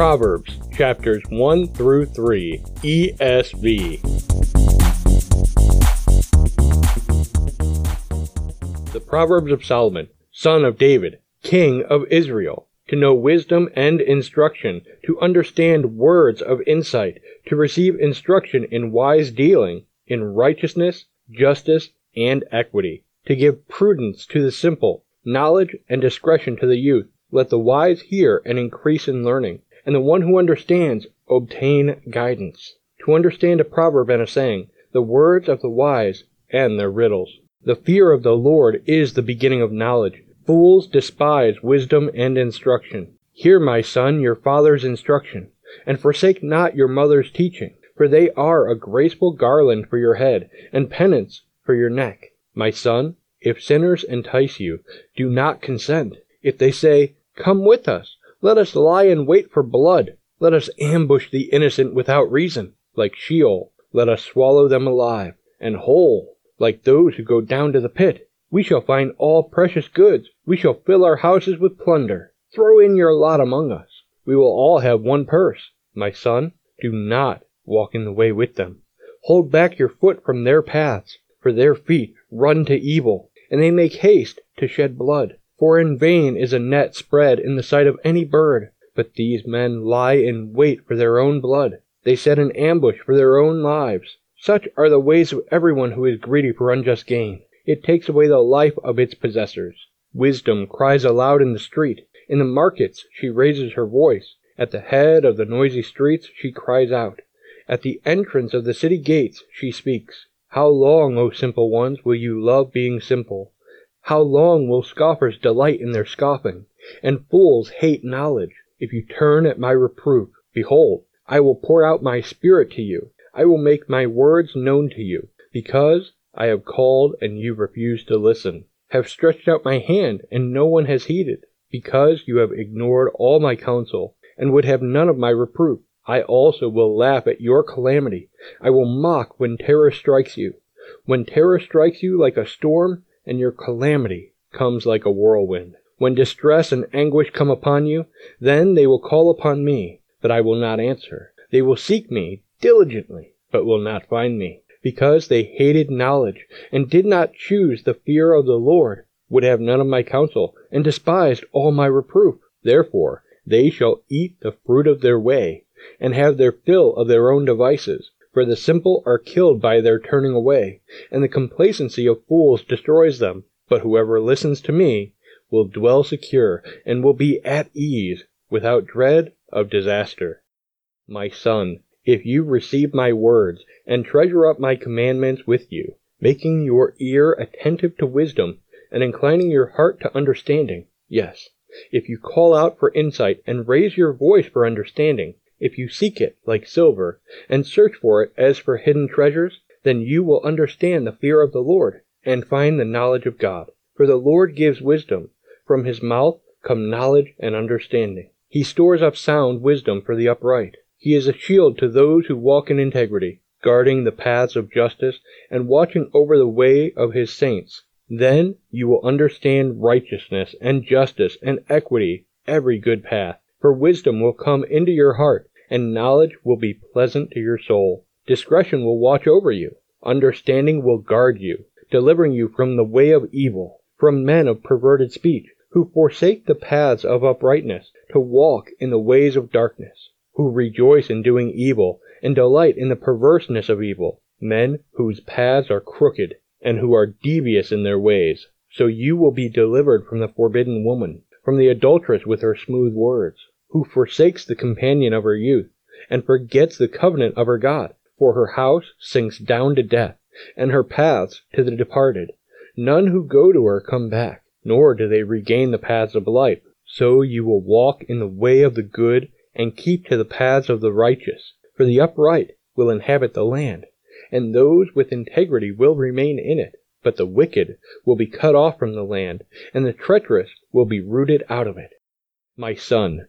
Proverbs chapters 1 through 3, ESV. The Proverbs of Solomon, son of David, king of Israel, to know wisdom and instruction, to understand words of insight, to receive instruction in wise dealing, in righteousness, justice, and equity, to give prudence to the simple, knowledge and discretion to the youth. Let the wise hear and increase in learning and the one who understands obtain guidance. To understand a proverb and a saying, the words of the wise and their riddles. The fear of the Lord is the beginning of knowledge. Fools despise wisdom and instruction. Hear, my son, your father's instruction, and forsake not your mother's teaching, for they are a graceful garland for your head, and penance for your neck. My son, if sinners entice you, do not consent. If they say, Come with us, let us lie in wait for blood. Let us ambush the innocent without reason, like Sheol. Let us swallow them alive, and whole, like those who go down to the pit. We shall find all precious goods. We shall fill our houses with plunder. Throw in your lot among us. We will all have one purse. My son, do not walk in the way with them. Hold back your foot from their paths, for their feet run to evil, and they make haste to shed blood. For in vain is a net spread in the sight of any bird, but these men lie in wait for their own blood. They set an ambush for their own lives. Such are the ways of everyone who is greedy for unjust gain. It takes away the life of its possessors. Wisdom cries aloud in the street. In the markets she raises her voice. At the head of the noisy streets she cries out. At the entrance of the city gates she speaks. How long, O simple ones, will you love being simple? How long will scoffers delight in their scoffing, and fools hate knowledge? If you turn at my reproof, behold, I will pour out my spirit to you. I will make my words known to you, because I have called and you refuse to listen, have stretched out my hand and no one has heeded, because you have ignored all my counsel and would have none of my reproof. I also will laugh at your calamity. I will mock when terror strikes you. When terror strikes you like a storm, and your calamity comes like a whirlwind. When distress and anguish come upon you, then they will call upon me, but I will not answer. They will seek me diligently, but will not find me, because they hated knowledge, and did not choose the fear of the Lord, would have none of my counsel, and despised all my reproof. Therefore they shall eat the fruit of their way, and have their fill of their own devices. For the simple are killed by their turning away, and the complacency of fools destroys them. But whoever listens to me will dwell secure, and will be at ease, without dread of disaster. My son, if you receive my words, and treasure up my commandments with you, making your ear attentive to wisdom, and inclining your heart to understanding, yes, if you call out for insight, and raise your voice for understanding, if you seek it like silver, and search for it as for hidden treasures, then you will understand the fear of the Lord, and find the knowledge of God. For the Lord gives wisdom. From his mouth come knowledge and understanding. He stores up sound wisdom for the upright. He is a shield to those who walk in integrity, guarding the paths of justice and watching over the way of his saints. Then you will understand righteousness and justice and equity, every good path. For wisdom will come into your heart, and knowledge will be pleasant to your soul. Discretion will watch over you. Understanding will guard you, delivering you from the way of evil, from men of perverted speech, who forsake the paths of uprightness, to walk in the ways of darkness, who rejoice in doing evil, and delight in the perverseness of evil, men whose paths are crooked, and who are devious in their ways. So you will be delivered from the forbidden woman, from the adulteress with her smooth words who forsakes the companion of her youth, and forgets the covenant of her God. For her house sinks down to death, and her paths to the departed. None who go to her come back, nor do they regain the paths of life. So you will walk in the way of the good, and keep to the paths of the righteous. For the upright will inhabit the land, and those with integrity will remain in it. But the wicked will be cut off from the land, and the treacherous will be rooted out of it. My son,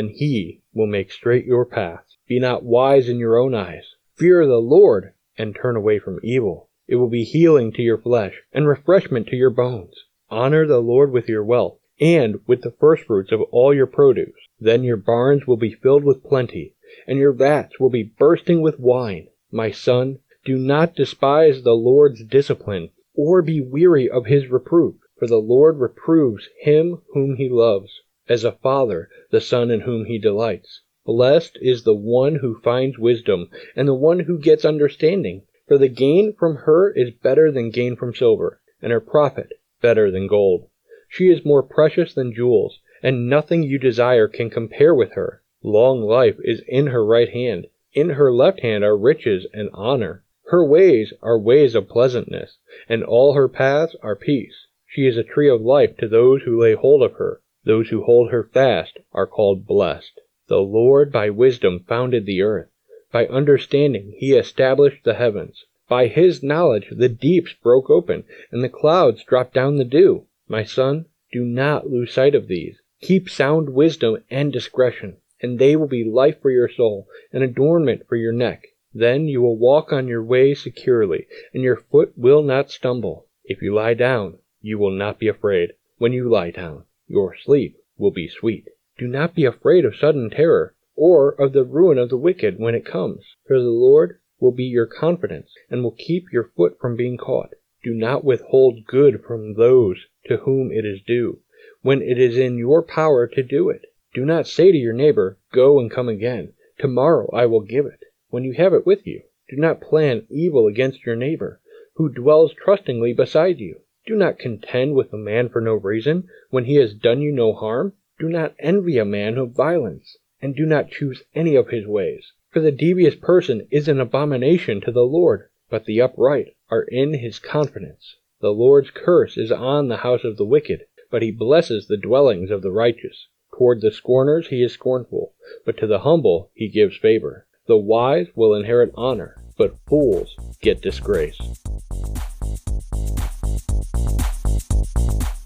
and he will make straight your paths. Be not wise in your own eyes. Fear the Lord, and turn away from evil. It will be healing to your flesh, and refreshment to your bones. Honor the Lord with your wealth, and with the firstfruits of all your produce. Then your barns will be filled with plenty, and your vats will be bursting with wine. My son, do not despise the Lord's discipline, or be weary of his reproof, for the Lord reproves him whom he loves, as a father the son in whom he delights. Blessed is the one who finds wisdom, and the one who gets understanding, for the gain from her is better than gain from silver, and her profit better than gold. She is more precious than jewels, and nothing you desire can compare with her. Long life is in her right hand, in her left hand are riches and honor. Her ways are ways of pleasantness, and all her paths are peace. She is a tree of life to those who lay hold of her. Those who hold her fast are called blessed. The Lord by wisdom founded the earth. By understanding he established the heavens. By his knowledge the deeps broke open, and the clouds dropped down the dew. My son, do not lose sight of these. Keep sound wisdom and discretion, and they will be life for your soul, and adornment for your neck. Then you will walk on your way securely, and your foot will not stumble. If you lie down, you will not be afraid. When you lie down, your sleep will be sweet. Do not be afraid of sudden terror, or of the ruin of the wicked when it comes, for the Lord will be your confidence, and will keep your foot from being caught. Do not withhold good from those to whom it is due, when it is in your power to do it. Do not say to your neighbor, Go and come again. Tomorrow I will give it when you have it with you. Do not plan evil against your neighbor, who dwells trustingly beside you. Do not contend with a man for no reason, when he has done you no harm. Do not envy a man of violence, and do not choose any of his ways. For the devious person is an abomination to the Lord, but the upright are in his confidence. The Lord's curse is on the house of the wicked, but he blesses the dwellings of the righteous. Toward the scorners he is scornful, but to the humble he gives favor. The wise will inherit honor, but fools get disgrace.